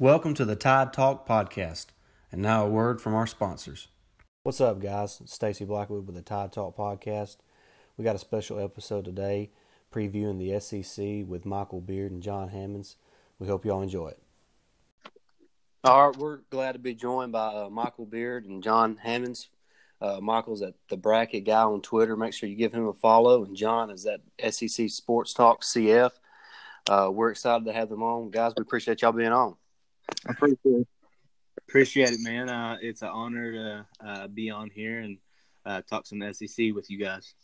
Welcome to the Tide Talk podcast. And now a word from our sponsors. What's up, guys? Stacy Blackwood with the Tide Talk podcast. We got a special episode today previewing the SEC with Michael Beard and Jon Hammons. We hope y'all enjoy it. All right, we're glad to be joined by uh, Michael Beard and Jon Hammons. Uh, Michael's at the Bracket Guy on Twitter. Make sure you give him a follow. And Jon is at SEC Sports Talk CF. Uh, we're excited to have them on, guys. We appreciate y'all being on. I appreciate it. Appreciate it, man. Uh, it's an honor to uh, be on here and uh, talk some SEC with you guys.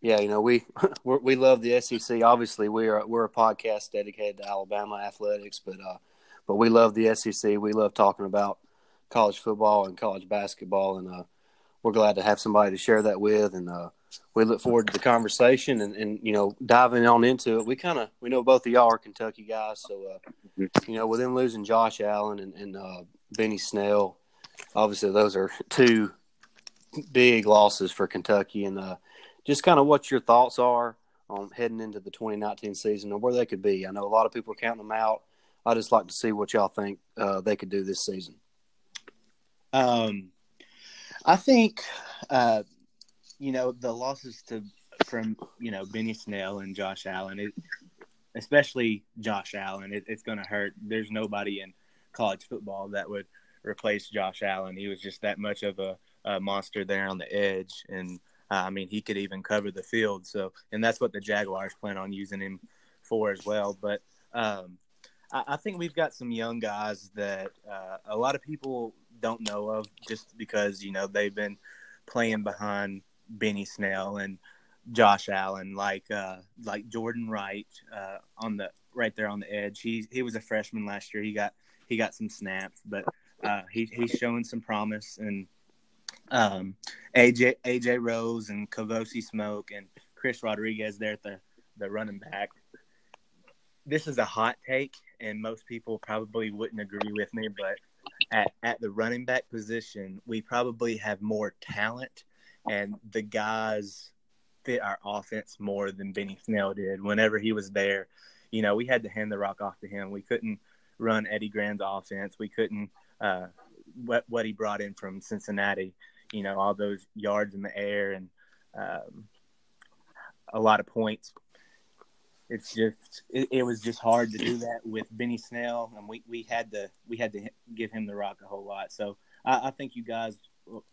Yeah, you know we we love the SEC. Obviously, we are we're a podcast dedicated to Alabama athletics, but uh, but we love the SEC. We love talking about college football and college basketball, and uh, we're glad to have somebody to share that with. And uh, we look forward to the conversation and, and you know diving on into it. We kind of we know both of y'all are Kentucky guys, so uh, mm-hmm. you know with them losing Josh Allen and, and uh, Benny Snell, obviously those are two big losses for Kentucky, and uh, just kind of what your thoughts are on heading into the 2019 season and where they could be. I know a lot of people are counting them out. I just like to see what y'all think uh, they could do this season. Um, I think uh, you know, the losses to from you know Benny Snell and Josh Allen, it, especially Josh Allen, it, it's going to hurt. There's nobody in college football that would replace Josh Allen. He was just that much of a, a monster there on the edge, and uh, I mean he could even cover the field. So, and that's what the Jaguars plan on using him for as well. But um, I, I, think we've got some young guys that uh, a lot of people don't know of, just because you know they've been playing behind Benny Snell and Josh Allen, like uh, like Jordan Wright uh, on the right there on the edge. He he was a freshman last year. He got he got some snaps, but uh, he he's showing some promise. And um, AJ AJ Rose and Kavosiey Smoke and Chris Rodriguez there at the the running back. This is a hot take, and most people probably wouldn't agree with me, but at, at the running back position, we probably have more talent and the guys fit our offense more than Benny Snell did. Whenever he was there, you know, we had to hand the rock off to him. We couldn't run Eddie Gran's offense. We couldn't uh, what what he brought in from Cincinnati. You know, all those yards in the air and um, a lot of points. It's just it, it, was just hard to do that with Benny Snell, and we, we had to we had to give him the rock a whole lot. So I, I think you guys,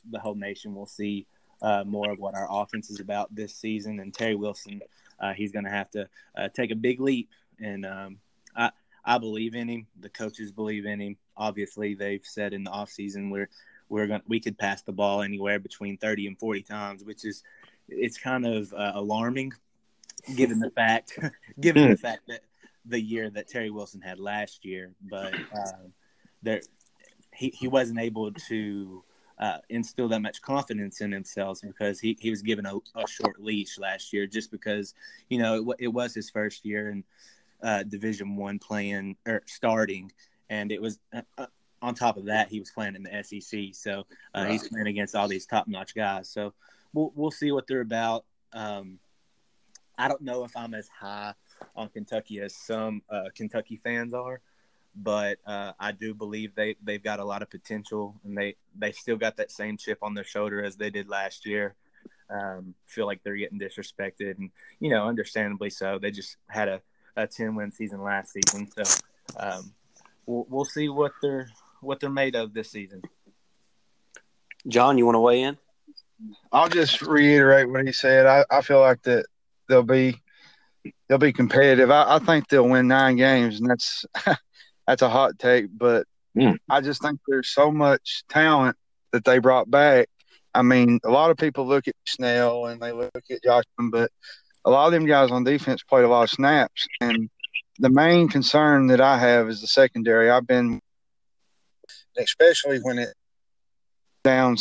the whole nation, will see uh, more of what our offense is about this season. And Terry Wilson, uh, he's going to have to uh, take a big leap. And um, I, I believe in him. The coaches believe in him. Obviously, they've said in the offseason we're we're going we could pass the ball anywhere between 30 and 40 times, which is it's kind of uh, alarming given the fact given the hmm. fact that the year that Terry Wilson had last year, but uh, there he, he wasn't able to uh, instill that much confidence in themselves because he, he was given a, a short leash last year just because you know it, it was his first year in uh, Division One playing or starting, and it was uh, uh on top of that he was playing in the SEC, so uh, right. he's playing against all these top notch guys. So we'll we'll see what they're about. Um, I don't know if I'm as high on Kentucky as some uh, Kentucky fans are but uh, I do believe they they've got a lot of potential, and they they still got that same chip on their shoulder as they did last year. Um, feel like they're getting disrespected, and you know, understandably so. They just had a, a ten win season last season, so um, we'll we'll see what they're what they're made of this season. Jon, you want to weigh in? I'll just reiterate what he said. I, I feel like that they'll be they'll be competitive. I, I think they'll win nine games, and that's that's a hot take, but mm. I just think there's so much talent that they brought back. I mean, a lot of people look at Snell and they look at Joshua, but a lot of them guys on defense played a lot of snaps. And the main concern that I have is the secondary. I've been, especially when it down,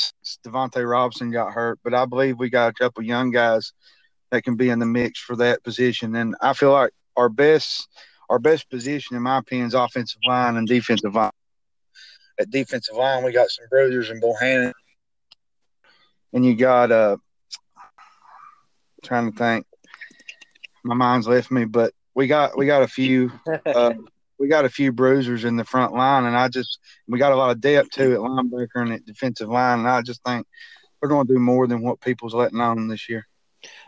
Devontae Robinson got hurt, but I believe we got a couple young guys that can be in the mix for that position. And I feel like our best our best position, in my opinion, is offensive line and defensive line. At defensive line, we got some brothers in Bohannon, and you got uh, trying to think. My mind's left me, but we got we got a few. Uh, we got a few bruisers in the front line, and I just we got a lot of depth too at linebacker and at defensive line, and I just think we're going to do more than what people's letting on this year.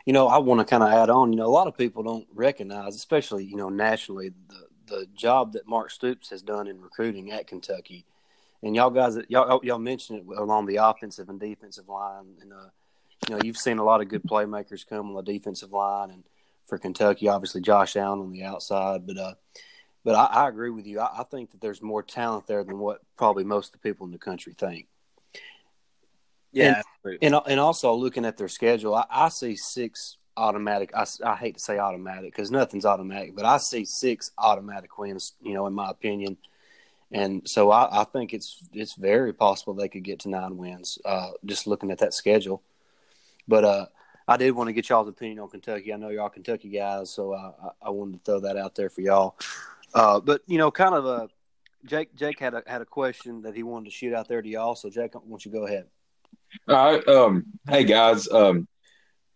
You know, I want to kind of add on. You know, a lot of people don't recognize, especially you know nationally, the the job that Mark Stoops has done in recruiting at Kentucky. And y'all guys, y'all y'all mentioned it along the offensive and defensive line, and uh, you know you've seen a lot of good playmakers come on the defensive line, and for Kentucky, obviously Josh Allen on the outside, but uh, but I, I agree with you. I, I, think that there's more talent there than what probably most of the people in the country think. Yeah, and and, and also looking at their schedule, I, I see six automatic. I, I hate to say automatic because nothing's automatic, but I see six automatic wins. You know, in my opinion, and so I, I think it's it's very possible they could get to nine wins. Uh, just looking at that schedule, but uh, I did want to get y'all's opinion on Kentucky. I know y'all Kentucky guys, so I, I wanted to throw that out there for y'all. Uh, but you know, kind of a Jake. Jake had a had a question that he wanted to shoot out there to y'all. So Jake, why don't you go ahead? All right. Um, hey guys. Um,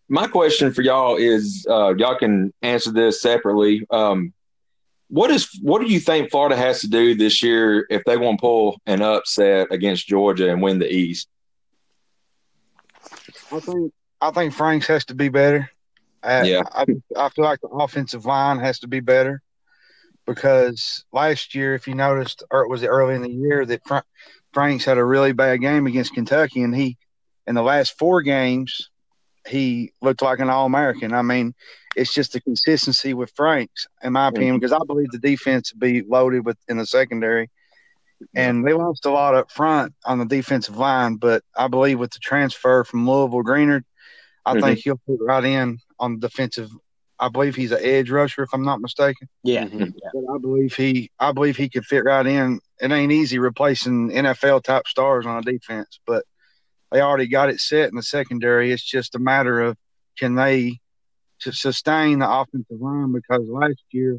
my question for y'all is, uh, y'all can answer this separately. Um, what is what do you think Florida has to do this year if they want to pull an upset against Georgia and win the East? I think I think Franks has to be better. I, yeah, I, I feel like the offensive line has to be better because last year, if you noticed, or it was early in the year that Fra- Franks had a really bad game against Kentucky, and he, in the last four games, he looked like an All American. I mean, it's just the consistency with Franks, in my opinion, because I believe the defense would be loaded with in the secondary, and they lost a lot up front on the defensive line. But I believe with the transfer from Louisville Greenard, I mm-hmm. think he'll put right in on the defensive I believe he's an edge rusher, if I'm not mistaken. Yeah. Mm-hmm. But I believe he, I believe he could fit right in. It ain't easy replacing NFL type stars on a defense, but they already got it set in the secondary. It's just a matter of can they to sustain the offensive line because last year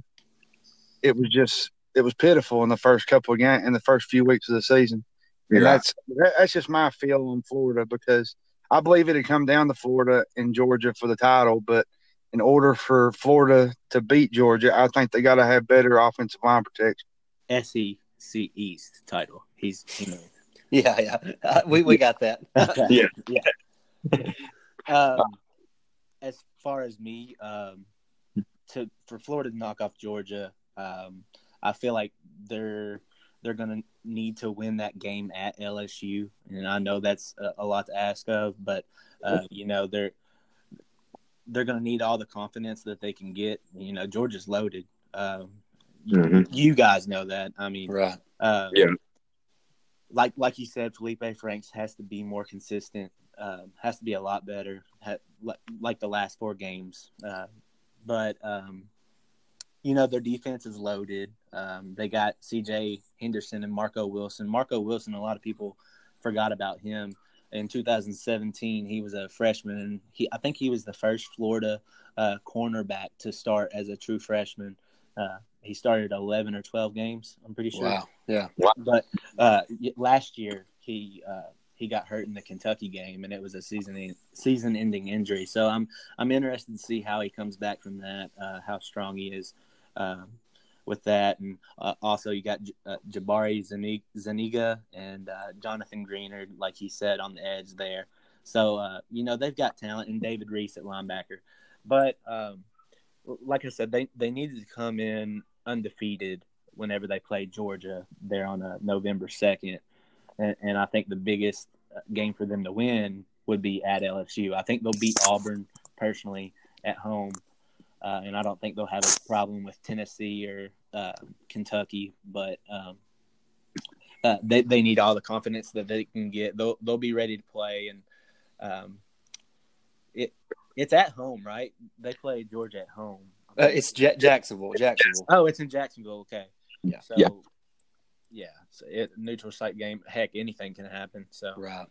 it was just it was pitiful in the first couple of games in the first few weeks of the season. And yeah. that's that's just my feel on Florida because I believe it had come down to Florida and Georgia for the title, but in order for Florida to beat Georgia, I think they got to have better offensive line protection. SEC East title. He's you know. Yeah, yeah. Uh, we we got that. yeah, yeah. Um, as far as me, um, to for Florida to knock off Georgia, um, I feel like they're they're going to need to win that game at LSU, and I know that's a, a lot to ask of, but uh, you know they're they're going to need all the confidence that they can get. You know, Georgia's loaded. Um, mm-hmm. You guys know that. I mean, right? Uh, yeah. Like like you said, Feleipe Franks has to be more consistent. Um, has to be a lot better, ha- like the last four games. Uh, but um, you know their defense is loaded. Um, they got C.J. Henderson and Marco Wilson. Marco Wilson, a lot of people forgot about him in 2017 he was a freshman and he i think he was the first florida uh, cornerback to start as a true freshman uh, he started 11 or 12 games i'm pretty sure wow yeah but uh, last year he uh, he got hurt in the kentucky game and it was a season season ending injury so i'm i'm interested to see how he comes back from that uh, how strong he is um, with that. And uh, also, you got uh, Jabari Zuniga and uh, Jonathan Greenard, like he said, on the edge there. So, uh, you know, they've got talent, and David Reese at linebacker. But um, like I said, they, they needed to come in undefeated whenever they played Georgia there on uh, November 2nd. And, and I think the biggest uh, game for them to win would be at LSU. I think they'll beat Auburn personally at home uh, and I don't think they'll have a problem with Tennessee or uh, Kentucky, but um, uh, they they need all the confidence that they can get. They'll they'll be ready to play, and um, it it's at home, right? They play Georgia at home. Uh, it's J- Jacksonville. Jacksonville. Oh, it's in Jacksonville. Okay. Yeah. So, yeah. Yeah. So it neutral site game. Heck, anything can happen. So right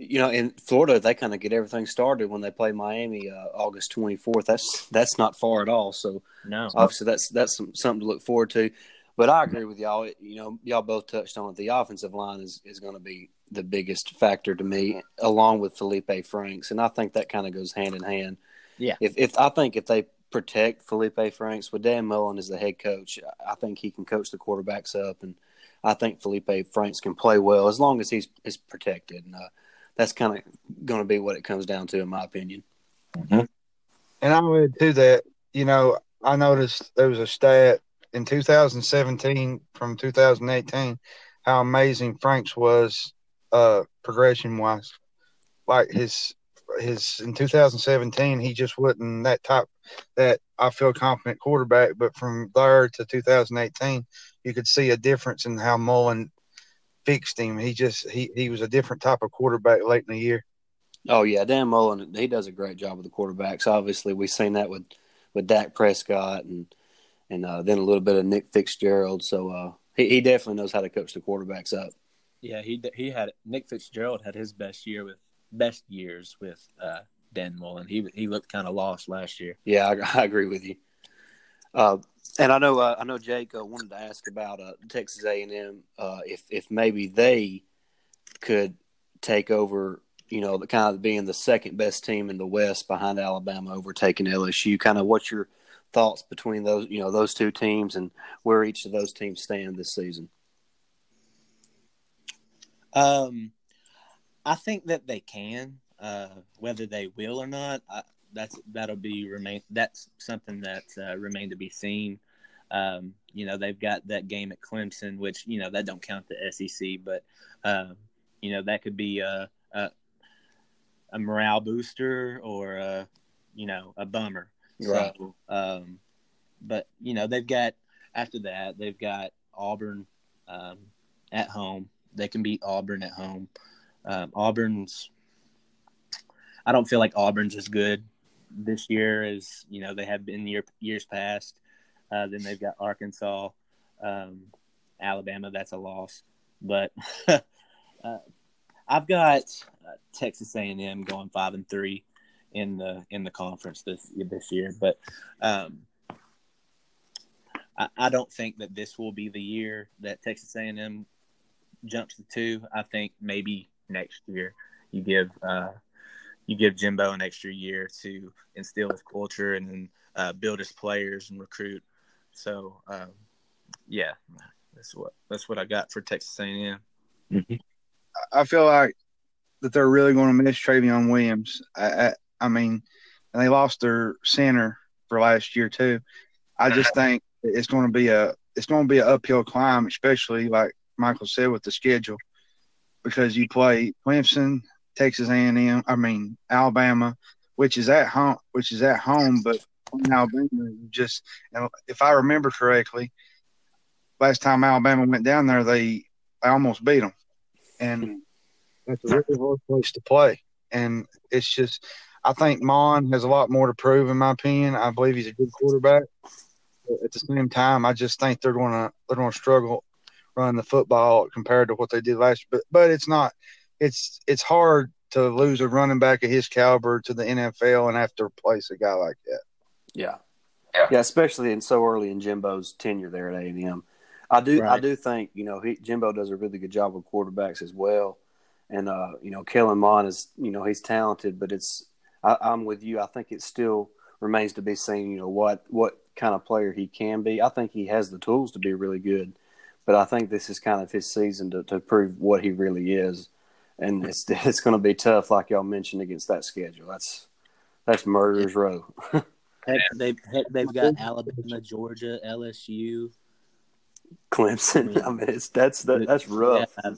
you know, in Florida, they kind of get everything started when they play Miami uh, August 24th. That's that's not far at all. So, no, obviously that's that's some, something to look forward to. But I agree with y'all. You know, y'all both touched on it. The offensive line is is going to be the biggest factor to me, along with Feleipe Franks, and I think that kind of goes hand in hand. Yeah. If if I think if they protect Feleipe Franks. With Dan Mullen as the head coach, I think he can coach the quarterbacks up, and I think Feleipe Franks can play well as long as he's is protected. And uh, that's kind of going to be what it comes down to, in my opinion. Mm-hmm. And I would to that. You know, I noticed there was a stat in 2017 from 2018 how amazing Franks was uh, progression wise. Like his his in 2017 he just wasn't that type that I feel confident quarterback, but from there to 2018 you could see a difference in how Mullen fixed him. He just he he was a different type of quarterback late in the year. Oh yeah, Dan Mullen he does a great job with the quarterbacks. Obviously, we've seen that with with Dak Prescott and and uh, then a little bit of Nick Fitzgerald. So uh, he he definitely knows how to coach the quarterbacks up. Yeah, he he had Nick Fitzgerald had his best year with best years with uh, Dan Mullen. He he looked kind of lost last year. Yeah, I, I agree with you. Uh, and I know uh, I know Jake uh, wanted to ask about uh, Texas A and M uh, if if maybe they could take over. You know, the kind of being the second best team in the West behind Alabama, overtaking LSU. Kind of what's your thoughts between those you know those two teams and where each of those teams stand this season? Um, I think that they can. Uh, whether they will or not, I, that's that'll be remain. That's something that uh, remain to be seen. Um, you know, they've got that game at Clemson, which you know that don't count the SEC, but uh, you know that could be a, a, a morale booster or a, you know a bummer. Right. So, um, but you know they've got after that they've got Auburn um, at home. They can beat Auburn at home. Um, Auburn's. I don't feel like Auburn's as good this year as you know they have been year, years past. Uh, then they've got Arkansas, um, Alabama. That's a loss, but uh, I've got uh, Texas A&M going five and three in the in the conference this this year. But um, I, I don't think that this will be the year that Texas A&M jumps to two. I think maybe next year you give uh, you give Jimbo an extra year to instill his culture and then uh, build his players and recruit. So um, yeah, that's what that's what I got for Texas A&M. Mm-hmm. I feel like that they're really going to miss Trayveon Williams. I, I, I mean, they lost their center for last year too. I just think it's going to be a it's going to be an uphill climb, especially like Michael said with the schedule, because you play Clemson, Texas A&M, I mean Alabama, which is at home, which is at home, but Alabama just if I remember correctly, last time Alabama went down there, they, they almost beat them, and that's a really hard place to play. And it's just I think Mond has a lot more to prove, in my opinion. I believe he's a good quarterback. But at the same time, I just think they're going to they're going to struggle running the football compared to what they did last. But but it's not it's it's hard to lose a running back of his caliber to the NFL and have to replace a guy like that. Yeah, yeah, yeah especially in so early in Jimbo's tenure there at A and M. I do right. I do think you know he, Jimbo does a really good job with quarterbacks as well, and uh, you know Kellen Mond is you know he's talented, but it's I, I'm with you. I think it still remains to be seen. You know what what kind of player he can be. I think he has the tools to be really good, but I think this is kind of his season to, to prove what he really is. And it's it's going to be tough, like y'all mentioned, against that schedule. That's that's murderers row. heck, they've heck, they've got Alabama, Georgia, LSU, Clemson. I mean, it's that's that, that's rough. Yeah,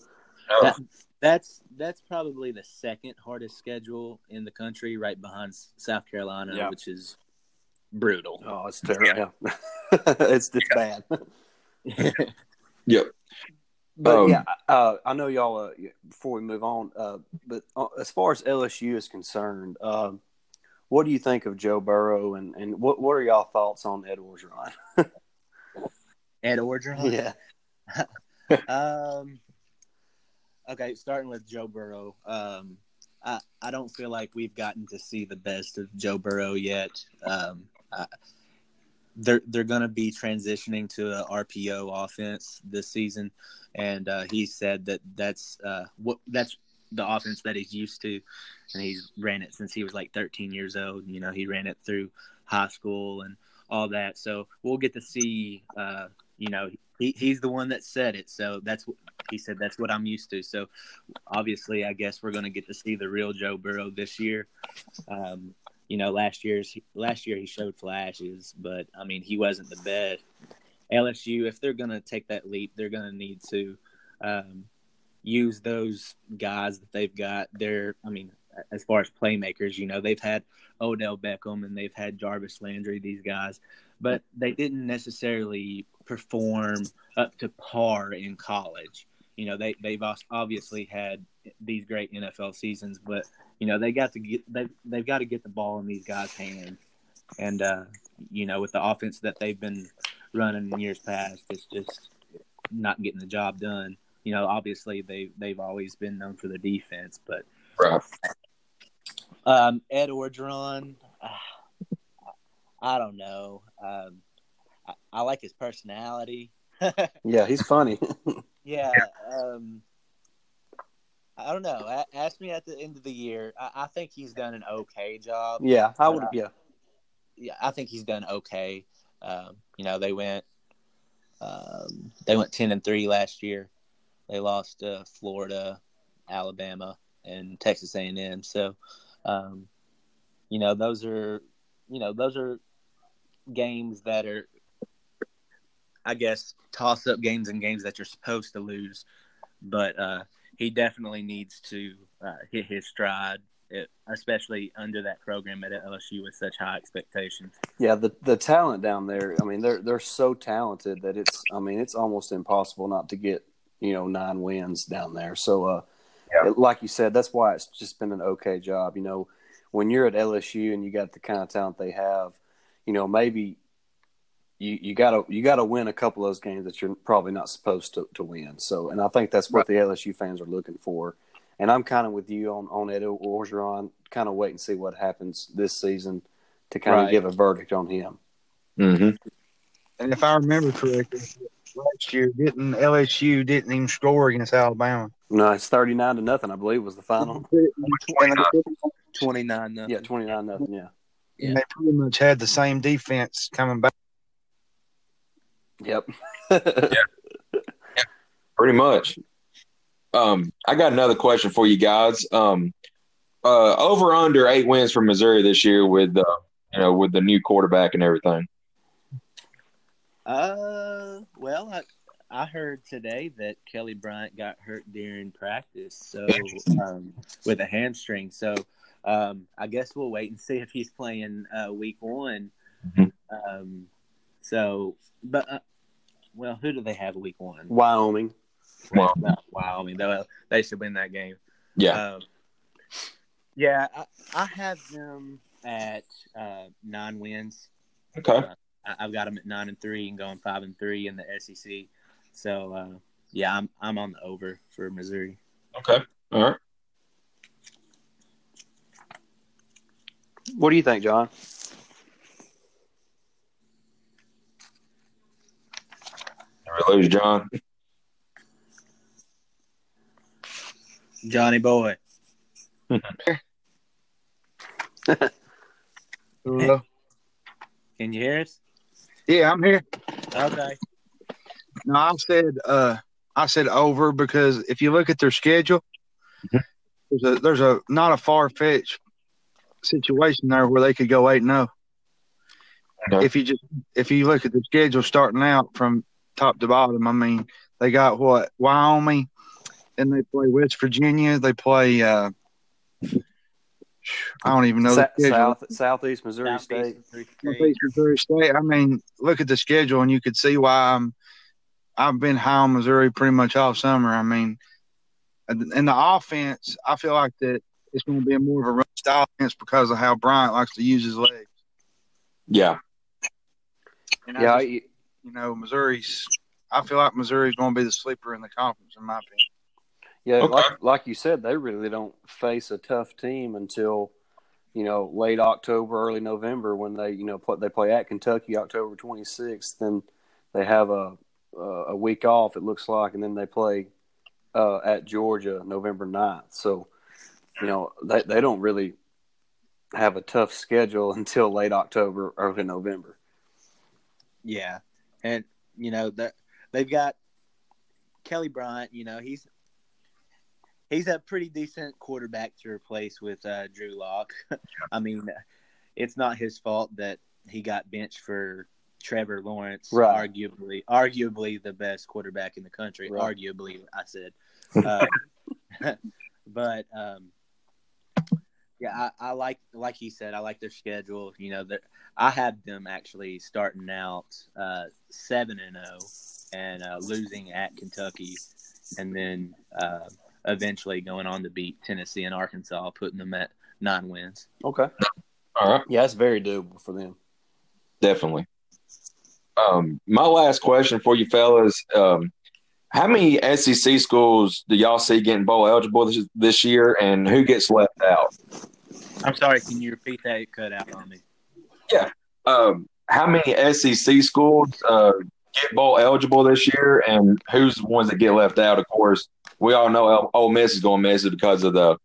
that, that's that's probably the second hardest schedule in the country, right behind South Carolina, yeah. which is brutal. Oh, it's terrible. Yeah. it's it's bad. yep. But um, yeah, uh, I know y'all. Uh, before we move on, uh, but uh, as far as LSU is concerned, um, what do you think of Joe Burrow, and, and what what are y'all thoughts on Ed Orgeron? Ed Orgeron, yeah. um, okay, starting with Joe Burrow. Um, I I don't feel like we've gotten to see the best of Joe Burrow yet. Um, I, they're they're going to be transitioning to a RPO offense this season, and uh, he said that that's uh, what that's the offense that he's used to, and he's ran it since he was like 13 years old. You know, he ran it through high school and all that. So we'll get to see. Uh, you know, he, he's the one that said it, so that's he said that's what I'm used to. So obviously, I guess we're going to get to see the real Joe Burrow this year. Um, you know, last year's last year he showed flashes, but I mean, he wasn't the best. LSU, if they're to take that leap, they're to need to um, use those guys that they've got. They're, I mean, as far as playmakers, you know, they've had Odell Beckham and they've had Jarvis Landry, these guys, but they didn't necessarily perform up to par in college. You know, they they've obviously had these great NFL seasons, but you know they got to get they they've got to get the ball in these guys' hands, and uh, you know with the offense that they've been running in years past, it's just not getting the job done. You know, obviously they they've always been known for their defense, but right. Um, Ed Orgeron, uh, I don't know. Um, I, I, like his personality. yeah, he's funny. yeah. Um, I don't know. Ask me at the end of the year. I, I think he's done an okay job. Yeah, I would. Uh, yeah, yeah, I think he's done okay. Um, you know, they went um, they went ten and three last year. They lost to Florida, Alabama, and Texas A and M. So um, you know, those are you know those are games that are, I guess, toss up games and games that you're supposed to lose. But uh, he definitely needs to uh, hit his stride, it, especially under that program at LSU with such high expectations. Yeah, the the talent down there. I mean, they're they're so talented that it's. I mean, it's almost impossible not to get you know nine wins down there. So uh, yeah. like you said, that's why it's just been an okay job. You know, when you're at LSU and you got the kind of talent they have, you know, maybe you, you gotta you gotta win a couple of those games that you're probably not supposed to, to win. So, and I think that's what the LSU fans are looking for. And I'm kind of with you on on Ed Orgeron. Kind of wait and see what happens this season to kind right. of give a verdict on him. Mm-hmm. And if I remember correctly, last year didn't LSU didn't even score against Alabama. No, it's thirty nine to nothing. I believe was the final. Twenty nine nothing. Yeah, twenty nine nothing. Yeah. yeah. They pretty much had the same defense coming back. Yep. yeah. yeah. Pretty much. Um, I got another question for you guys. Um, uh, over under eight wins for Missouri this year with uh, you know with the new quarterback and everything. Uh, well, I, I heard today that Kelly Bryant got hurt during practice, so um, with a hamstring. So um, I guess we'll wait and see if he's playing uh, week one. Mm-hmm. Um, so, but uh, well, who do they have week one? Wyoming. Well, Wyoming. They, they should win that game. Yeah. Um, yeah, I, I, have them at uh, nine wins. Okay. Uh, I, have got them at nine and three and going five and three in the SEC. So uh, yeah, I'm I'm on the over for Missouri. Okay. All right. What do you think, Jon? Lose, Jon. Johnny boy. Hello. Can you hear us? Yeah, I'm here. Okay. No, I said uh, I said over because if you look at their schedule, mm-hmm. there's a there's a not a far fetched situation there where they could go eight and zero. Oh. If you just if you look at the schedule starting out from top to bottom, I mean they got what Wyoming, and they play West Virginia. They play. Uh, I don't even know Sa- South Southeast Missouri Southeast State. Southeast Missouri State. I mean, look at the schedule, and you could see why I'm I've been high on Missouri pretty much all summer. I mean, in the offense, I feel like that it's going to be more of a run style offense because of how Bryant likes to use his legs. Yeah. And yeah. Just, you know, Missouri's. I feel like Missouri's going to be the sleeper in the conference, in my opinion. Yeah, okay. like, like you said, they really don't face a tough team until you know late October, early November when they you know play, they play at Kentucky October 26th. Then they have a uh, a week off, it looks like, and then they play uh, at Georgia November 9th. So, you know, they, they don't really have a tough schedule until late October, early November. Yeah, and you know that they've got Kelly Bryant. You know he's he's a pretty decent quarterback to replace with uh, Drew Lock. I mean, it's not his fault that he got benched for Trevor Lawrence, right. arguably arguably the best quarterback in the country. Right. Arguably, I said. Uh, but um, yeah, I, I, like like he said, I like their schedule. You know, I have them actually starting out uh, seven and zero oh and uh, losing at Kentucky, and then uh, eventually going on to beat Tennessee and Arkansas, putting them at nine wins. Okay. All right. Yeah, that's very doable for them. Definitely. Um, my last question for you fellas: um, How many SEC schools do y'all see getting bowl eligible this, this year, and who gets left out? I'm sorry. Can you repeat that? It cut out on me. Yeah. Um, how many SEC schools uh, get bowl eligible this year, and who's the ones that get left out? Of course, we all know Ole Miss is going to miss it because of the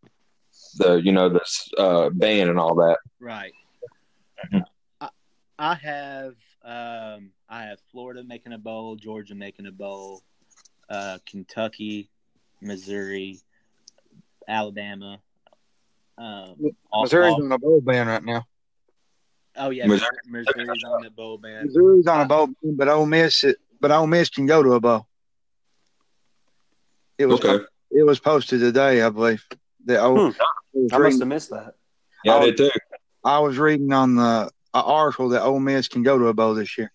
the you know the uh, ban and all that. Right. Mm-hmm. I, I have um, I have Florida making a bowl, Georgia making a bowl, uh, Kentucky, Missouri, Alabama. Um, Missouri's all, on a bowl ban right now. Oh yeah, Missouri. Missouri's on the bowl ban. Missouri's on a bowl ban, but Ole Miss, it, but Ole Miss can go to a bowl. It was okay. it was posted today, I believe. The hmm. I must have missed that. Yeah, I, I did too. I was reading on the article that Ole Miss can go to a bowl this year.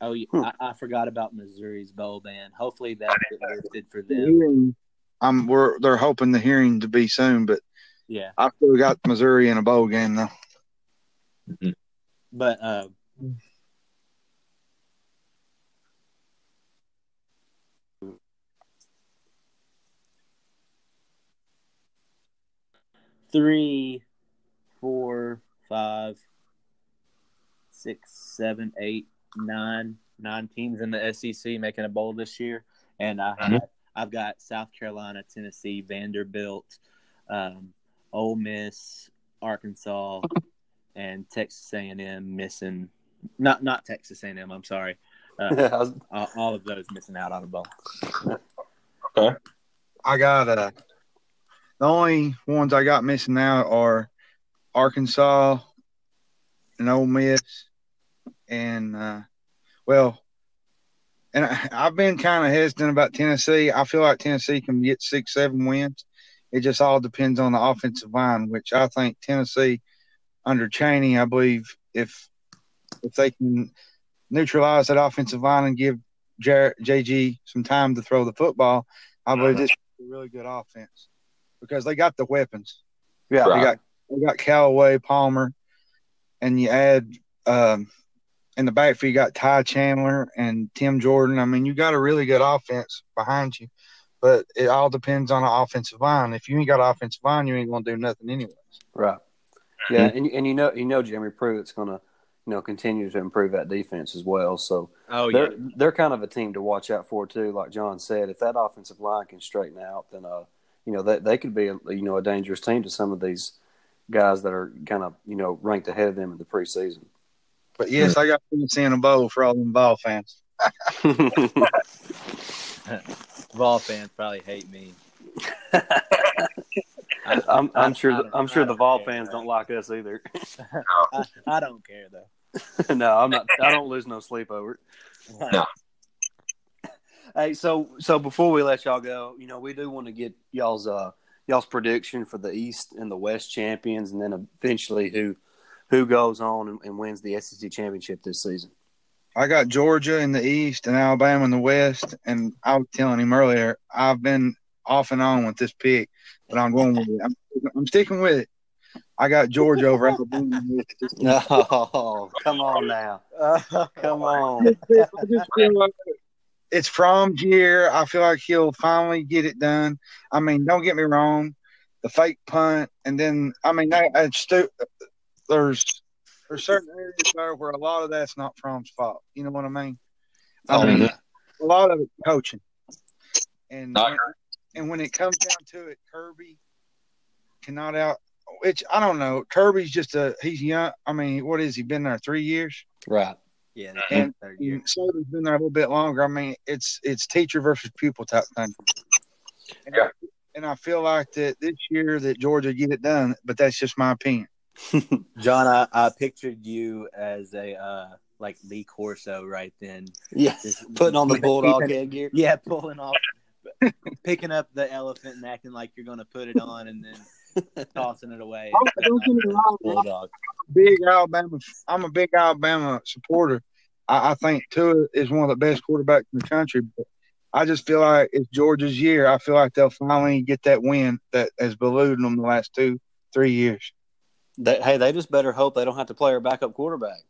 Oh, hmm. I, I, forgot about Missouri's bowl ban. Hopefully that gets lifted for them. I'm we're they're hoping the hearing to be soon, but yeah, I still got Missouri in a bowl game though. Mm-hmm. But uh, three, four, five, six, seven, eight, nine, nine teams in the SEC making a bowl this year, and I mm-hmm. I've got South Carolina, Tennessee, Vanderbilt, um, Ole Miss, Arkansas, and Texas A&M missing. Not not Texas A&M. I'm sorry. Uh, all of those missing out on a bowl. okay. I got uh, the only ones I got missing out are Arkansas and Ole Miss, and uh, well, and I, have been kind of hesitant about Tennessee. I feel like Tennessee can get six, seven wins. It just all depends on the offensive line, which I think Tennessee under Chaney, I believe if if they can neutralize that offensive line and give JG some time to throw the football, I believe this is a really good offense because they got the weapons. Yeah, they got they got Callaway, Palmer, and you add um, in the backfield you got Ty Chandler and Tim Jordan. I mean, you got a really good offense behind you, but it all depends on the offensive line. If you ain't got an offensive line, you ain't gonna do nothing anyways. Right. Yeah, and and you know you know Jeremy Pruitt's gonna you know continue to improve that defense as well. So oh they're yeah, they're kind of a team to watch out for too. Like Jon said, if that offensive line can straighten out, then uh you know they they could be a, you know a dangerous team to some of these guys that are kind of you know ranked ahead of them in the preseason. But yes, I got Tennessee in a bowl for all them ball fans. Vol fans probably hate me. I, am I'm sure. The, I'm sure the Vol care, fans right? don't like us either. I, I, don't care though. no, I'm not. I don't lose no sleep over it. No. Hey, so so before we let y'all go, you know, we do want to get y'all's uh y'all's prediction for the East and the West champions, and then eventually who who goes on and, and wins the SEC championship this season. I got Georgia in the East and Alabama in the West, and I was telling him earlier I've been off and on with this pick, but I'm going with it. I'm, I'm sticking with it. I got Georgia over Alabama. no, come on now, come on. I just feel like it's from year. I feel like he'll finally get it done. I mean, don't get me wrong, the fake punt, and then I mean, I, I stu- there's there's certain areas there where a lot of that's not Fromm's fault. You know what I mean? I oh, mean, yeah. a lot of it coaching, and when, and when it comes down to it, Kirby cannot out which I don't know. Kirby's just a he's young. I mean, what is he been there three years? Right. Yeah, And- third year. Saban's been there a little bit longer. I mean, it's it's teacher versus pupil type thing. And, Yeah. and I feel like that this year that Georgia get it done, but that's just my opinion. John, I, I pictured you as a uh, like Lee Corso right then. Yeah. Just Putting on the bulldog keeping- headgear. Yeah, pulling off, picking up the elephant and acting like you're going to put it on, and then tossing it away. Don't get me wrong, I'm Bulldog. a big Alabama. I'm a big Alabama supporter. I, I think Tua is one of the best quarterbacks in the country. But I just feel like it's Georgia's year. I feel like they'll finally get that win that has eluded them the last two, three years. They, hey, they just better hope they don't have to play our backup quarterback.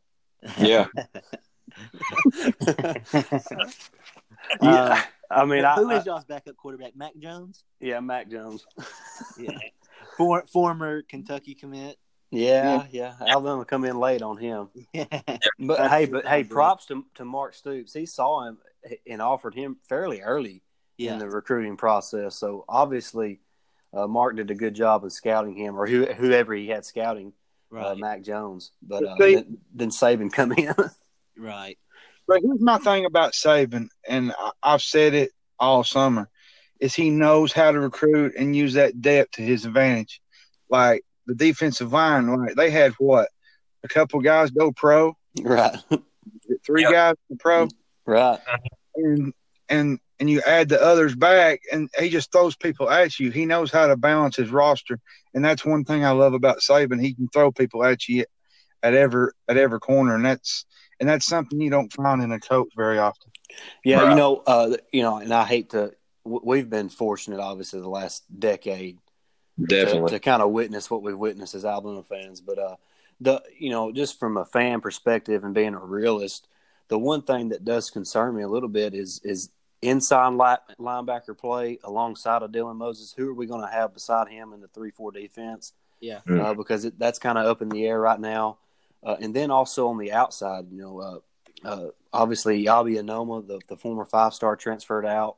Yeah. yeah. Uh, I mean, I, who I- is y'all's backup quarterback? Mac Jones. yeah, Mac Jones. Yeah, For, former Kentucky commit. Yeah, yeah. Alabama come in late on him. Yeah, But hey, but hey, props to to Mark Stoops. He saw him and offered him fairly early in the recruiting process. So obviously, uh, Mark did a good job of scouting him, or who, whoever he had scouting uh, Mac Jones. But uh, See- then, then Saban come in. right. But here's my thing about Saban, and I, I've said it all summer, is he knows how to recruit and use that depth to his advantage. Like the defensive line, like they had what a couple guys go pro, right, three Yep. guys go pro, right. and and and you add the others back, and he just throws people at you. He knows how to balance his roster, and that's one thing I love about Saban. He can throw people at you at every at every corner, and that's and that's something you don't find in a coach very often. Yeah, Right. you know, uh, you know, and I hate to. We've been fortunate, obviously, the last decade to, Definitely. to kind of witness what we've witnessed as Alabama fans. But uh, the you know, just from a fan perspective and being a realist, the one thing that does concern me a little bit is is inside linebacker play alongside of Dylan Moses. Who are we going to have beside him in the three four defense? Yeah. Mm. uh, because it, that's kind of up in the air right now. Uh, and then also on the outside, you know, uh, uh, obviously Eyabi Anoma, the, the former five star, transferred out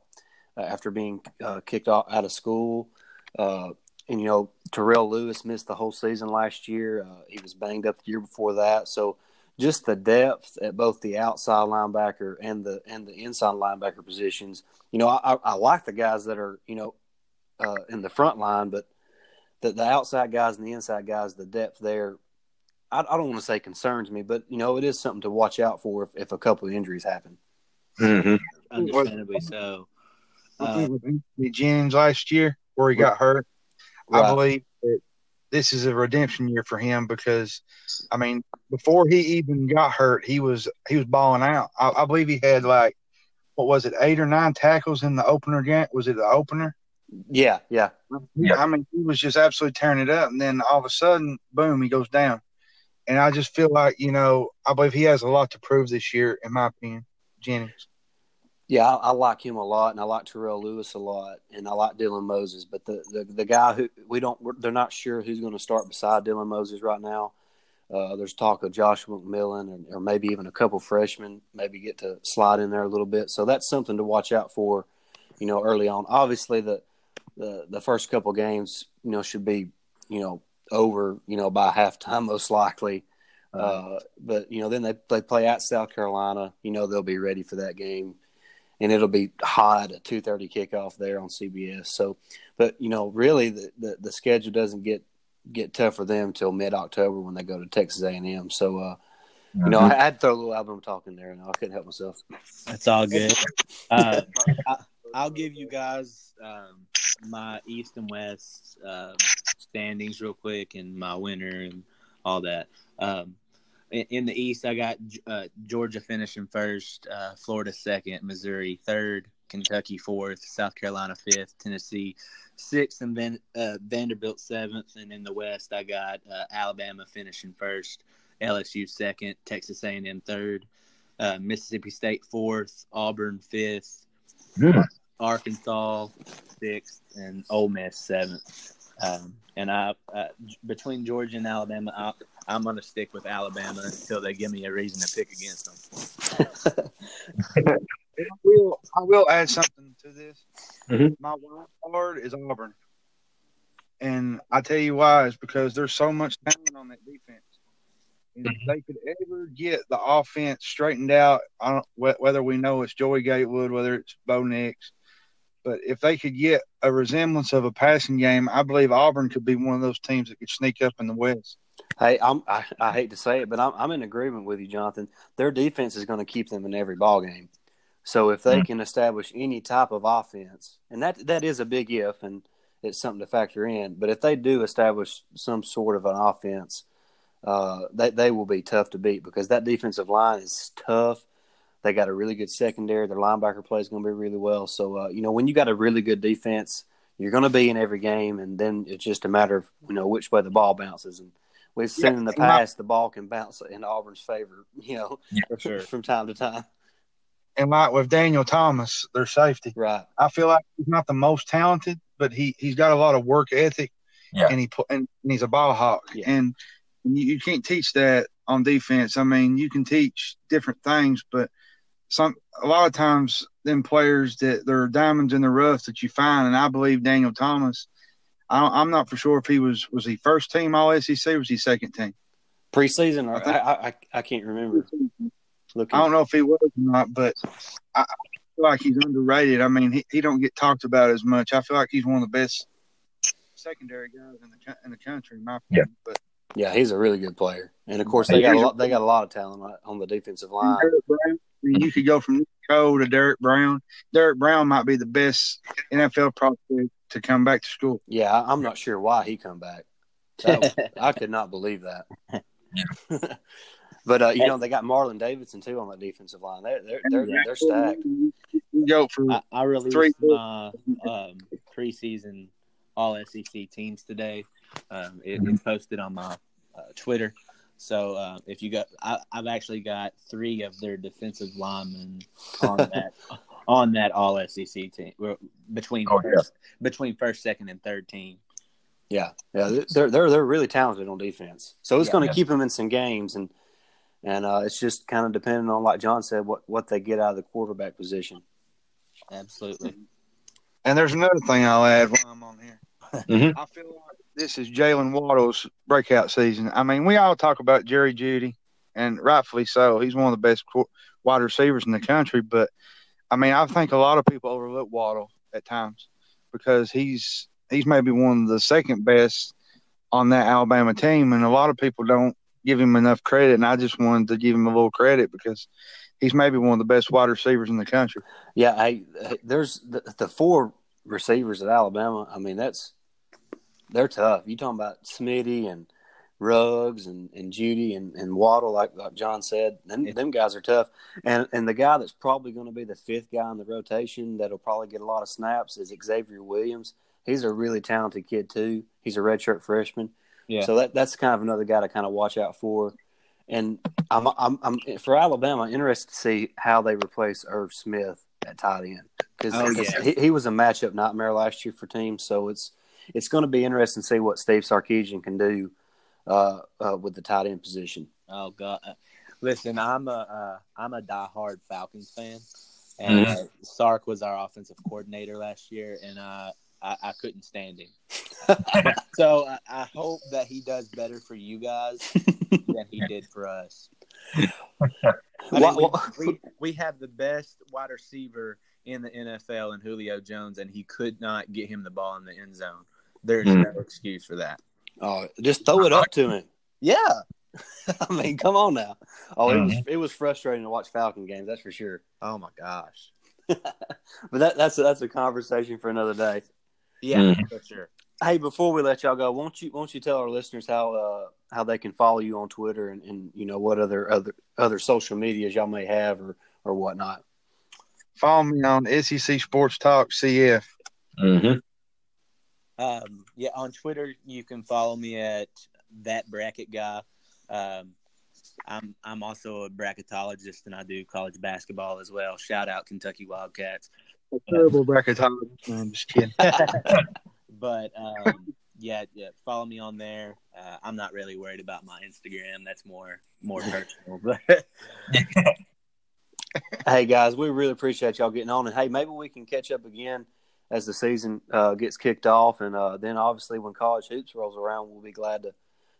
uh, after being uh, kicked off, out of school. Uh, and, you know, Terrell Lewis missed the whole season last year. Uh, he was banged up the year before that. So just the depth at both the outside linebacker and the and the inside linebacker positions. You know, I, I, I like the guys that are, you know, uh, in the front line, but the, the outside guys and the inside guys, the depth there, I, I don't want to say concerns me, but you know it is something to watch out for if, if a couple of injuries happen. hmm Understandably so. I Uh, think with Anthony Jennings last year, where he got hurt, I believe that this is a redemption year for him because, I mean, before he even got hurt, he was he was balling out. I, I believe he had like what was it, eight or nine tackles in the opener game? Was it the opener? Yeah, yeah, Yeah. I mean, he was just absolutely tearing it up, and then all of a sudden, boom, he goes down. And I just feel like you know, I believe he has a lot to prove this year, in my opinion. Jennings. Yeah. I, I like him a lot, and I like Terrell Lewis a lot, and I like Dylan Moses. But the the, the guy who we don't, they're not sure who's going to start beside Dylan Moses right now. Uh, there's talk of Joshua McMillon, or, or maybe even a couple freshmen, maybe get to slide in there a little bit. So that's something to watch out for, you know, early on. Obviously, the the the first couple games, you know, should be, you know, over, you know, by halftime most likely. Uh, but you know, then they they play at South Carolina. You know, they'll be ready for that game, and it'll be hot at two thirty kickoff there on CBS. So, but you know, really, the, the the schedule doesn't get get tough for them until mid October when they go to Texas A and M. So, uh, you know, I, I had to throw a little album talk in there, and I couldn't help myself. That's all good. Uh, I, I'll give you guys um, my East and West um, standings real quick and my winner and all that. Um, in, the East, I got uh, Georgia finishing first, uh, Florida second, Missouri third, Kentucky fourth, South Carolina fifth, Tennessee sixth, and Van, uh, Vanderbilt seventh. And in the West, I got uh, Alabama finishing first, LSU second, Texas A&M third, uh, Mississippi State fourth, Auburn fifth, Hmm. Arkansas sixth, and Ole Miss seventh. Um, and I, uh, between Georgia and Alabama, I, I'm going to stick with Alabama until they give me a reason to pick against them. I will I will add something to this. Mhm. My wild card is Auburn. And I tell you why is because there's so much talent on that defense. And if they could ever get the offense straightened out, I don't, whether we know it's Joey Gatewood, whether it's Bo Nix, but if they could get a resemblance of a passing game, I believe Auburn could be one of those teams that could sneak up in the West. Hey, I'm, I, I hate to say it, but I'm, I'm in agreement with you, Jonathan. Their defense is going to keep them in every ball game. So if they mm-hmm. can establish any type of offense, and that that is a big if, and it's something to factor in. But if they do establish some sort of an offense, uh, they they will be tough to beat because that defensive line is tough. They got a really good secondary. Their linebacker play is going to be really well. So uh, you know when you got a really good defense, you're going to be in every game, and then it's just a matter of you know which way the ball bounces. And we've seen yeah, in the past my, the ball can bounce in Auburn's favor. You know, yeah, sure. from time to time. And like with Daniel Thomas, their safety, right? I feel like he's not the most talented, but he he's got a lot of work ethic, yeah. and he and, and he's a ball hawk, yeah. and you, you can't teach that on defense. I mean, you can teach different things, but some a lot of times them players that there are diamonds in the rough that you find, and I believe Daniel Thomas. I, am not for sure if he was was he first team All SEC or was he second team preseason or I, I, I, I can't remember. Looking. I don't know if he was or not, but I, I feel like he's underrated. I mean, he, he don't get talked about as much. I feel like he's one of the best secondary guys in the in the country, in my opinion. Yeah. But yeah, he's a really good player, and of course they got a lot. They got a lot of talent on the defensive line. Brown, you could go from Cole to Derrick Brown. Derrick Brown might be the best NFL prospect to come back to school. Yeah, I'm not sure why he come back. Was, I could not believe that. but uh, you know they got Marlon Davidson too on that defensive line. They're they're they're, they're stacked. Go for I, I released three. my um, preseason All SEC teams today. Um, it, it's posted on my uh, Twitter. So uh, if you got, I, have actually got three of their defensive linemen on that on that All SEC team between oh, first, yeah. between first, second, and third team. Yeah, yeah, they're they're they're really talented on defense. So it's yeah, going to yeah. keep them in some games, and and uh, it's just kind of depending on, like John said, what what they get out of the quarterback position. Absolutely. And there's another thing I'll add while I'm on here. Mm-hmm. I feel like this is Jaylen Waddle's breakout season. I mean, we all talk about Jerry Jeudy, and rightfully so. He's one of the best wide receivers in the country. But I mean, I think a lot of people overlook Waddle at times because he's he's maybe one of the second best on that Alabama team, and a lot of people don't give him enough credit. And I just wanted to give him a little credit because he's maybe one of the best wide receivers in the country. Yeah, there's the, the four receivers at Alabama. I mean, that's they're tough. You talking about Smitty and Ruggs and, and Jeudy and, and Waddle, like, like John said, them, them guys are tough. And and the guy that's probably going to be the fifth guy in the rotation that'll probably get a lot of snaps is Xavier Williams. He's a really talented kid too. He's a redshirt freshman. Yeah. So that that's kind of another guy to kind of watch out for. And I'm I'm, I'm for Alabama interested to see how they replace Irv Smith at tight end because oh, yeah. he, he was a matchup nightmare last year for teams. So it's it's going to be interesting to see what Steve Sarkisian can do uh, uh, with the tight end position. Oh God, listen, I'm a am uh, a diehard Falcons fan, and mm-hmm. Sark was our offensive coordinator last year, and uh, I, I couldn't stand him. so I, I, hope that he does better for you guys than he did for us. I mean, we, we, we have the best wide receiver in the NFL in Julio Jones, and he could not get him the ball in the end zone. There's mm. no excuse for that. Oh, just throw it up to him. Yeah. I mean, come on now. Oh, it was mm-hmm. it was frustrating to watch Falcon games. That's for sure. Oh my gosh. but that, that's a, that's a conversation for another day. Yeah, mm. for sure. Hey, before we let y'all go, won't you won't you tell our listeners how uh, how they can follow you on Twitter and, and you know what other other other social medias y'all may have or or whatnot. Follow me on SEC Sports Talk CF. Mm-hmm. Um, yeah, on Twitter you can follow me at that bracket guy. Um, I'm I'm also a bracketologist and I do college basketball as well. Shout out Kentucky Wildcats. A terrible bracketologist. No, I'm just kidding. but um, yeah, yeah, follow me on there. Uh, I'm not really worried about my Instagram. That's more more personal. But hey guys, we really appreciate y'all getting on, and hey, maybe we can catch up again as the season uh, gets kicked off, and uh, then obviously when college hoops rolls around, we'll be glad to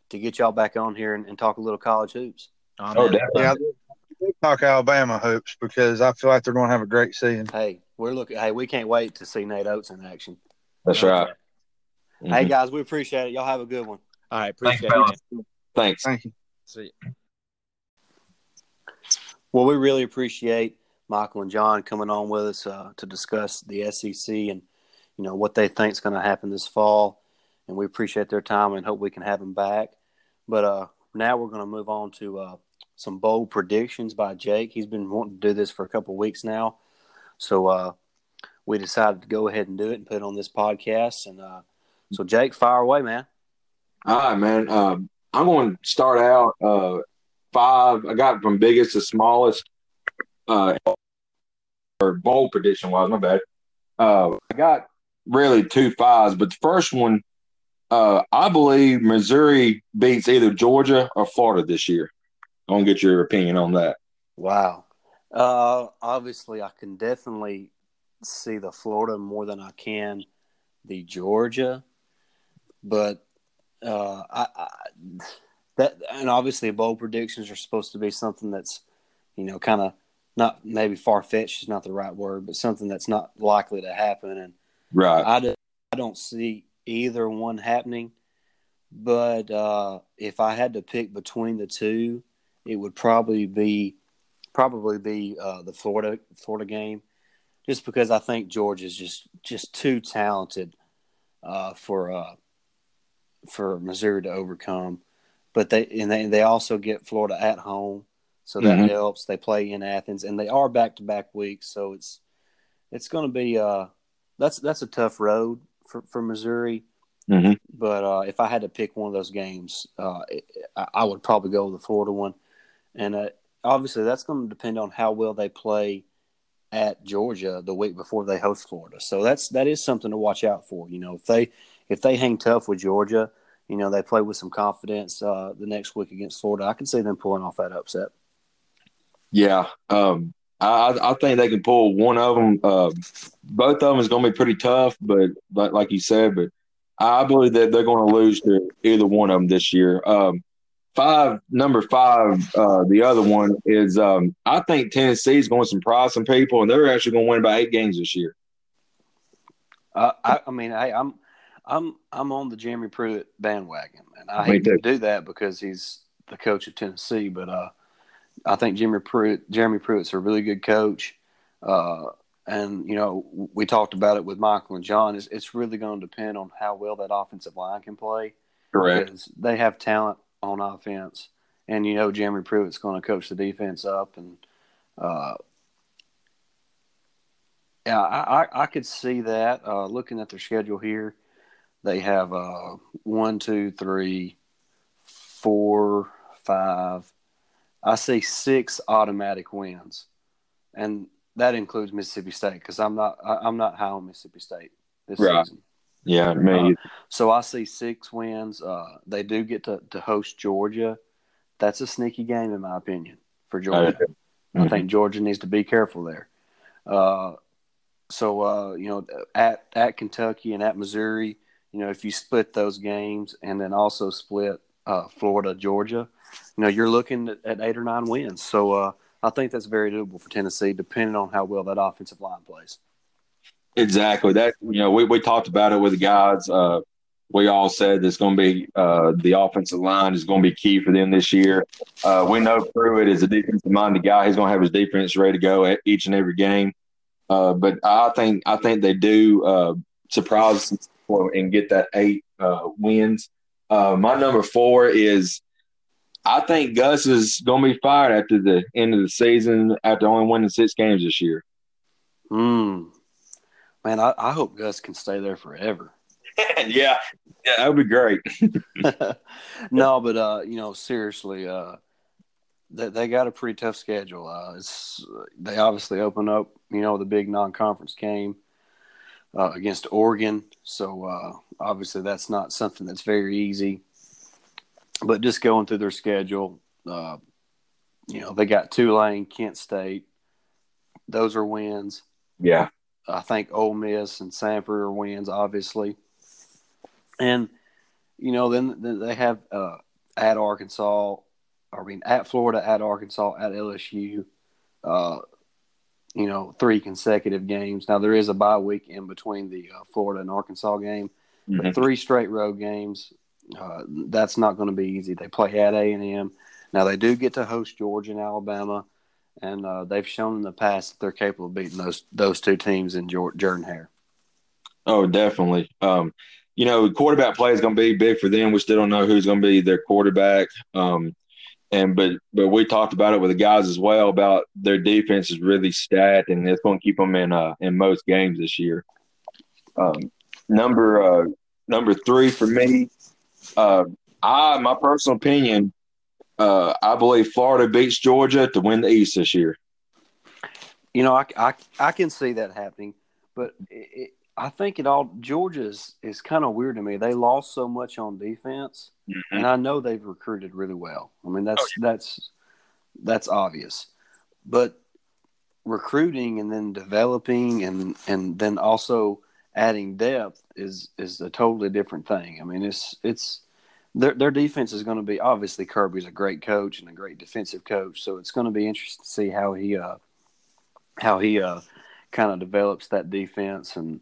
to get y'all back on here and, and talk a little college hoops. Oh, definitely. Yeah, talk Alabama hoops because I feel like they're going to have a great season. Hey, we're looking. Hey, we can't wait to see Nate Oats in action. That's right. Mm-hmm. Hey guys, we appreciate it. Y'all have a good one. All right, appreciate Thanks, it. Thanks. Thank you. See you. Well, we really appreciate Michael and John coming on with us uh, to discuss the SEC and you know what they think is going to happen this fall, and we appreciate their time and hope we can have them back. But uh, now we're going to move on to uh, some bold predictions by Jake. He's been wanting to do this for a couple weeks now, so uh, we decided to go ahead and do it and put it on this podcast. And uh, so, Jake, fire away, man. All right, man. Um, I'm going to start out uh, five. I got from biggest to smallest, uh, or bold prediction wise. My bad. Uh, I got really two fives, but the first one, uh, I believe Missouri beats either Georgia or Florida this year. I want to get your opinion on that. Wow. Uh, obviously, I can definitely see the Florida more than I can the Georgia, but uh, I, I that and obviously bold predictions are supposed to be something that's you know kind of not maybe far fetched is not the right word, but something that's not likely to happen. And Right. I, do, I don't see either one happening. But uh, if I had to pick between the two, it would probably be probably be uh, the Florida Florida game, just because I think Georgia's just just too talented uh, for uh, for Missouri to overcome. But they and they they also get Florida at home, so that Mhm. helps. They play in Athens, and they are back to back weeks, so it's it's going to be uh that's that's a tough road for for Missouri. Mhm. But uh, if I had to pick one of those games, uh, I, I would probably go with the Florida one, and uh, obviously that's going to depend on how well they play at Georgia the week before they host Florida. So that's that is something to watch out for. You know, if they if they hang tough with Georgia, you know they play with some confidence uh, the next week against Florida. I can see them pulling off that upset. Yeah. Um, I, I think they can pull one of them. Uh, both of them is going to be pretty tough, but like, like you said, but I believe that they're going to lose to either one of them this year. Um, five, number five, uh, the other one is um, I think Tennessee is going to surprise some people, and they're actually going to win by eight games this year. Uh, I, I mean, I, I'm I'm I'm on the Jeremy Pruitt bandwagon, and I Me hate to do that because he's the coach of Tennessee. But uh, I think Jeremy Pruitt Jeremy Pruitt's a really good coach, uh, and you know we talked about it with Michael and John. It's, it's really going to depend on how well that offensive line can play Correct. because they have talent on offense, and you know Jeremy Pruitt's going to coach the defense up, and uh, yeah, I, I, I could see that. Uh, looking at their schedule here, they have uh, one, two, three, four, five. I see six automatic wins, and that includes Mississippi State because I'm not I, I'm not high on Mississippi State this Right. season. Yeah, me. So I see six wins. Uh, they do get to, to host Georgia. That's a sneaky game, in my opinion, for Georgia. I Mhm. think Georgia needs to be careful there. Uh, so uh, you know, at at Kentucky and at Missouri, you know, if you split those games and then also split uh, Florida, Georgia, you know, you're looking at, eight or nine wins. So uh, I think that's very doable for Tennessee, depending on how well that offensive line plays. Exactly. That you know, we, we talked about it with the guys. Uh, we all said it's going to be uh, the offensive line is going to be key for them this year. Uh, we know Pruitt is a defensive minded guy. He's going to have his defense ready to go at each and every game. Uh, but I think I think they do uh, surprise and get that eight uh, wins. Uh, my number four is I think Gus is going to be fired after the end of the season after only winning six games this year. Hmm. Man, I, I hope Gus can stay there forever. yeah, yeah, that would be great. no, but uh, you know, seriously, uh, they they got a pretty tough schedule. Uh, it's they obviously open up, you know, the big non-conference game uh, against Oregon, so uh, obviously that's not something that's very easy. But just going through their schedule, uh, you know, they got Tulane, Kent State. Those are wins. Yeah. I think Ole Miss and Samford are wins, obviously, and you know then, then they have uh, at Arkansas, I mean at Florida, at Arkansas, at LSU. You know, three consecutive games. Now there is a bye week in between the uh, Florida and Arkansas game, mm-hmm. but three straight road games. Uh, that's not going to be easy. They play at A and M. Now they do get to host Georgia and Alabama, and uh, they've shown in the past that they're capable of beating those those two teams in Jordan Hare. Oh, definitely. Um, you know, quarterback play is going to be big for them. We still don't know who's going to be their quarterback. Um, and but but we talked about it with the guys as well about their defense is really stacked and it's going to keep them in uh, in most games this year. Um, number uh, number three for me, uh, I my personal opinion, uh, I believe Florida beats Georgia to win the East this year. You know, I, I, I can see that happening, but it, I think it all Georgia is, is kind of weird to me. They lost so much on defense, mm-hmm. and I know they've recruited really well. I mean, that's oh, yeah. that's that's obvious, but recruiting and then developing and and then also adding depth is is a totally different thing. I mean, it's it's their their defense is going to be obviously Kirby's a great coach and a great defensive coach, so it's going to be interesting to see how he uh how he uh kind of develops that defense and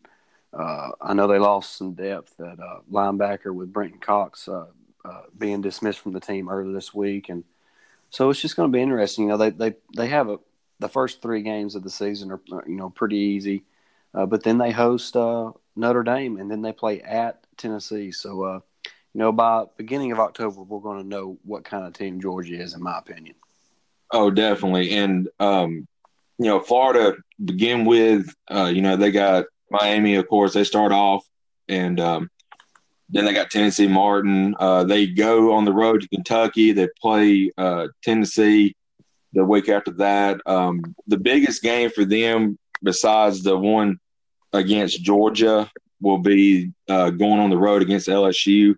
uh, I know they lost some depth at uh, linebacker with Brenton Cox uh, uh, being dismissed from the team earlier this week, and so it's just going to be interesting. You know, they they they have a the first three games of the season are you know pretty easy, uh, but then they host uh, Notre Dame and then they play at Tennessee. So you know, by beginning of October, we're going to know what kind of team Georgia is, in my opinion. Oh, definitely, and um, you know, Florida begin with, you know, they got Miami, of course, they start off, and um, then they got Tennessee Martin. Uh, they go on the road to Kentucky. They play uh, Tennessee the week after that. Um, the biggest game for them, besides the one against Georgia, will be uh, going on the road against LSU.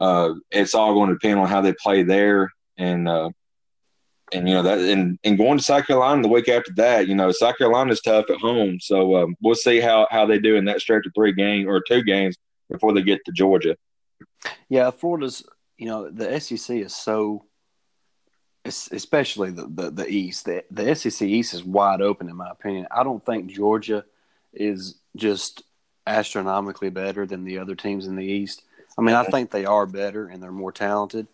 Uh, it's all going to depend on how they play there, and uh, and you know that and, and going to South Carolina the week after that, you know, South Carolina's tough at home. So um, we'll see how how they do in that stretch of three games or two games before they get to Georgia. Yeah, Florida's you know the SEC is so, especially the the, the East. The, the SEC East is wide open in my opinion. I don't think Georgia is just astronomically better than the other teams in the East. I mean, I think they are better and they're more talented,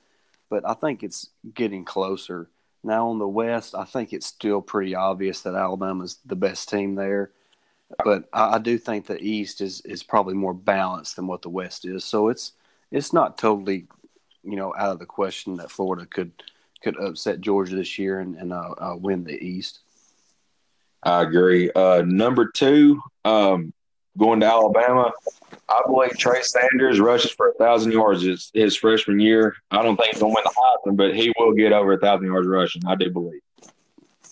but I think it's getting closer now on the West, I think it's still pretty obvious that Alabama's the best team there. But I, I do think the East is, is probably more balanced than what the West is. So it's it's not totally, you know, out of the question that Florida could could upset Georgia this year and, and uh, uh, win the East. I agree. Uh, number two, um, going to Alabama. I believe Trey Sanders rushes for a thousand yards his, his freshman year. I don't think he's gonna win the Heisman, but he will get over a thousand yards rushing. I do believe.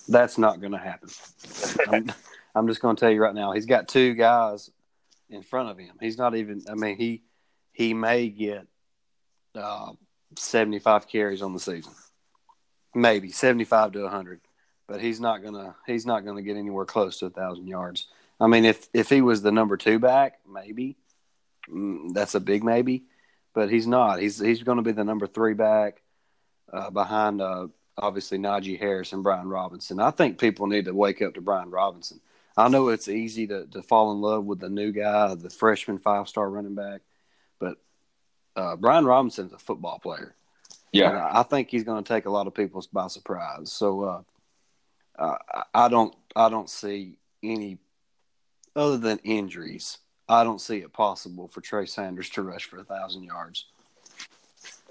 That's not to happen. I'm, I'm, just to tell you right now. He's got two guys in front of him. He's not even. I mean, he he may get uh, 75 carries on the season, maybe 75 to 100, but he's not gonna he's not gonna get anywhere close to a thousand yards. I mean, if if he was the number two back, maybe mm, that's a big maybe, but he's not. He's he's going to be the number three back uh, behind uh, obviously Najee Harris and Brian Robinson. I think people need to wake up to Brian Robinson. I know it's easy to, to fall in love with the new guy, the freshman five star running back, but uh, Brian Robinson's a football player. Yeah, I think he's going to take a lot of people by surprise. So uh, uh, I don't I don't see any other than injuries, I don't see it possible for Trey Sanders to rush for a thousand yards.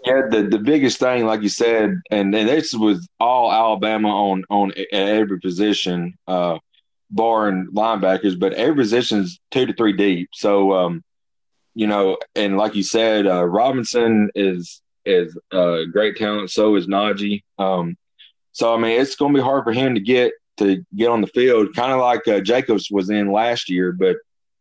Yeah, the, the biggest thing, like you said, and, and this was all Alabama on on every position, uh, barring linebackers, but every position is two to three deep. So, um, you know, and like you said, uh, Robinson is is uh, great talent. So is Najee. Um, so I mean, it's going to be hard for him to get to get on the field, kind of like uh, Jacobs was in last year. But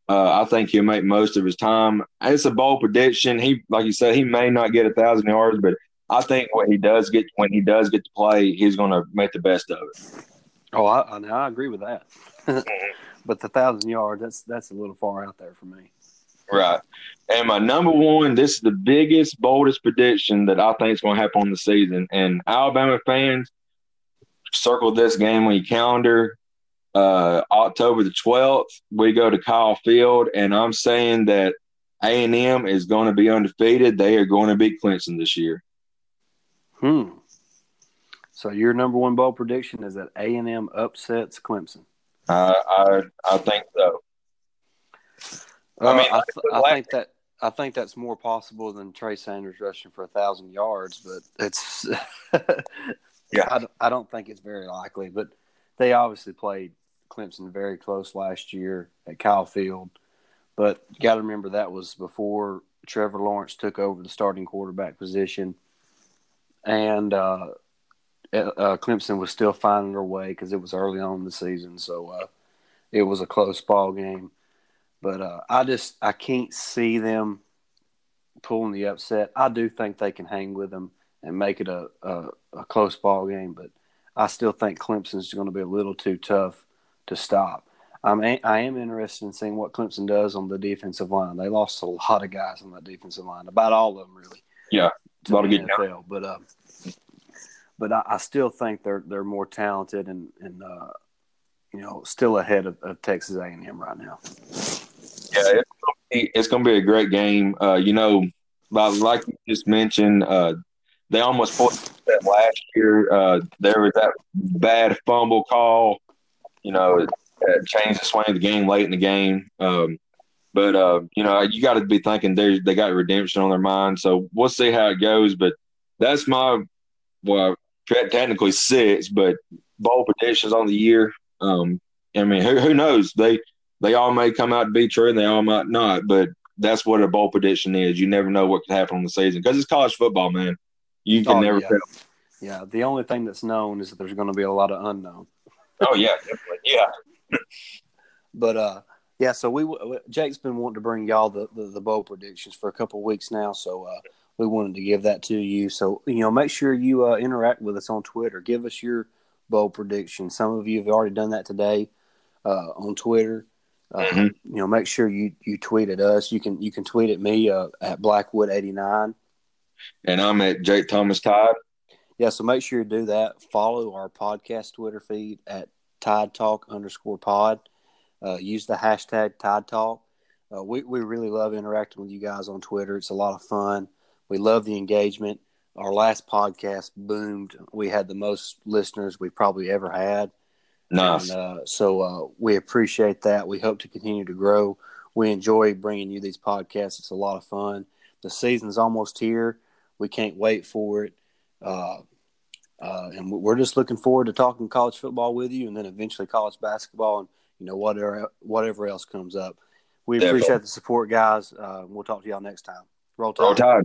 uh, I think he'll make most of his time. It's a bold prediction. He, like you said, he may not get a thousand yards, but I think when he does get when he does get to play, he's going to make the best of it. Oh, I, I, I agree with that. but the thousand yards that's that's a little far out there for me. Right. And my number one, this is the biggest, boldest prediction that I think is going to happen on the season. And Alabama fans, circle this game on your calendar. Uh, October the 12th, we go to Kyle Field, and I'm saying that A&M is going to be undefeated. They are going to beat Clemson this year. Hmm. So your number one bold prediction is that A&M upsets Clemson. Uh, I I think so. I mean, I, th- I think that I think that's more possible than Trey Sanders rushing for a thousand yards, but it's yeah. I, I don't think it's very likely, but they obviously played Clemson very close last year at Kyle Field. But you got to remember that was before Trevor Lawrence took over the starting quarterback position, and uh, uh, Clemson was still finding their way because it was early on in the season, so uh, it was a close ball game. But uh, I just I can't see them pulling the upset. I do think they can hang with them and make it a, a, a close ball game, but I still think Clemson's going to be a little too tough to stop. I'm a, I am interested in seeing what Clemson does on the defensive line. They lost a lot of guys on that defensive line, about all of them really. Yeah, a lot of good NFL, but uh, but I, I, still think they're they're more talented and and uh, you know still ahead of, of Texas A and M right now. Yeah, it's gonna be, it's gonna be a great game. Uh, you know, like you just mentioned, uh, they almost put that last year. Uh, there was that bad fumble call. You know, it changed the swing of the game late in the game. Um, but uh, you know, you got to be thinking they they got redemption on their mind. So we'll see how it goes. But that's my well, technically six, but bowl predictions on the year. Um, I mean, who who knows? They they all may come out to be true and they all might not, but that's what a bowl prediction is. You never know what could happen on the season because it's college football, man. You can oh, never yeah. tell. Yeah, the only thing that's known is that there's going to be a lot of unknown. oh yeah, definitely. Yeah. but uh, yeah. So we Jake's been wanting to bring y'all the the, the bowl predictions for a couple weeks now. So uh, we wanted to give that to you. So you know, make sure you uh, interact with us on Twitter. Give us your bowl prediction. Some of you have already done that today uh, on Twitter. Uh, mm-hmm. You know, make sure you you tweet at us. You can you can tweet at me uh, at Blackwood eighty nine, and I'm at Jake Thomas Todd. Yeah, so make sure you do that. Follow our podcast Twitter feed at Tide Talk underscore Pod. Uh, use the hashtag Tide Talk. Uh, we we really love interacting with you guys on Twitter. It's a lot of fun. We love the engagement. Our last podcast boomed. We had the most listeners we probably ever had. Nice. And, uh, so uh, we appreciate that. We hope to continue to grow. We enjoy bringing you these podcasts. It's a lot of fun. The season's almost here. We can't wait for it. Uh, uh and we're just looking forward to talking college football with you, and then eventually college basketball, and you know whatever whatever else comes up. We Definitely. appreciate the support, guys. Uh, we'll talk to y'all next time. Roll Tide. Roll Tide.